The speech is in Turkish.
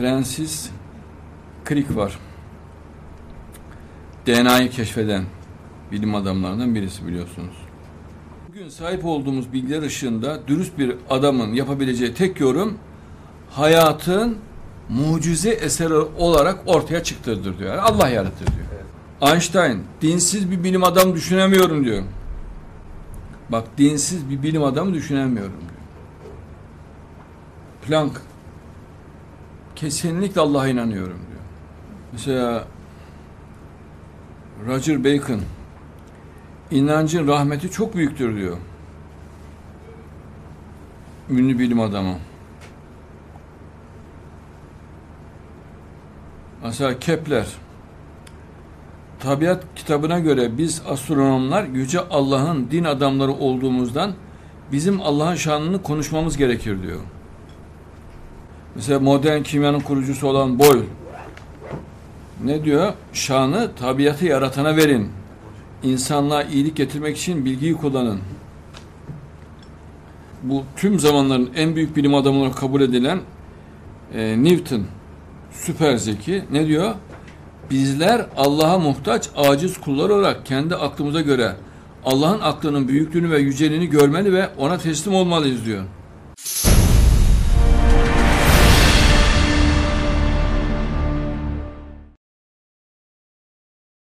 Francis Crick var. DNA'yı keşfeden bilim adamlarından birisi biliyorsunuz. Bugün sahip olduğumuz bilgiler ışığında dürüst bir adamın yapabileceği tek yorum hayatın mucize eseri olarak ortaya çıktırdır diyor. Yani Allah yaratır diyor. Einstein dinsiz bir bilim adamı düşünemiyorum diyor. Bak dinsiz bir bilim adamı düşünemiyorum diyor. Planck kesinlikle Allah'a inanıyorum diyor. Mesela Roger Bacon inancın rahmeti çok büyüktür diyor. Ünlü bilim adamı. Mesela Kepler tabiat kitabına göre biz astronomlar yüce Allah'ın din adamları olduğumuzdan bizim Allah'ın şanını konuşmamız gerekir diyor. Mesela modern kimyanın kurucusu olan Boyle ne diyor? Şanı tabiatı yaratana verin. İnsanlığa iyilik getirmek için bilgiyi kullanın. Bu tüm zamanların en büyük bilim adamı olarak kabul edilen e, Newton süper zeki ne diyor? Bizler Allah'a muhtaç aciz kullar olarak kendi aklımıza göre Allah'ın aklının büyüklüğünü ve yüceliğini görmeli ve ona teslim olmalıyız diyor.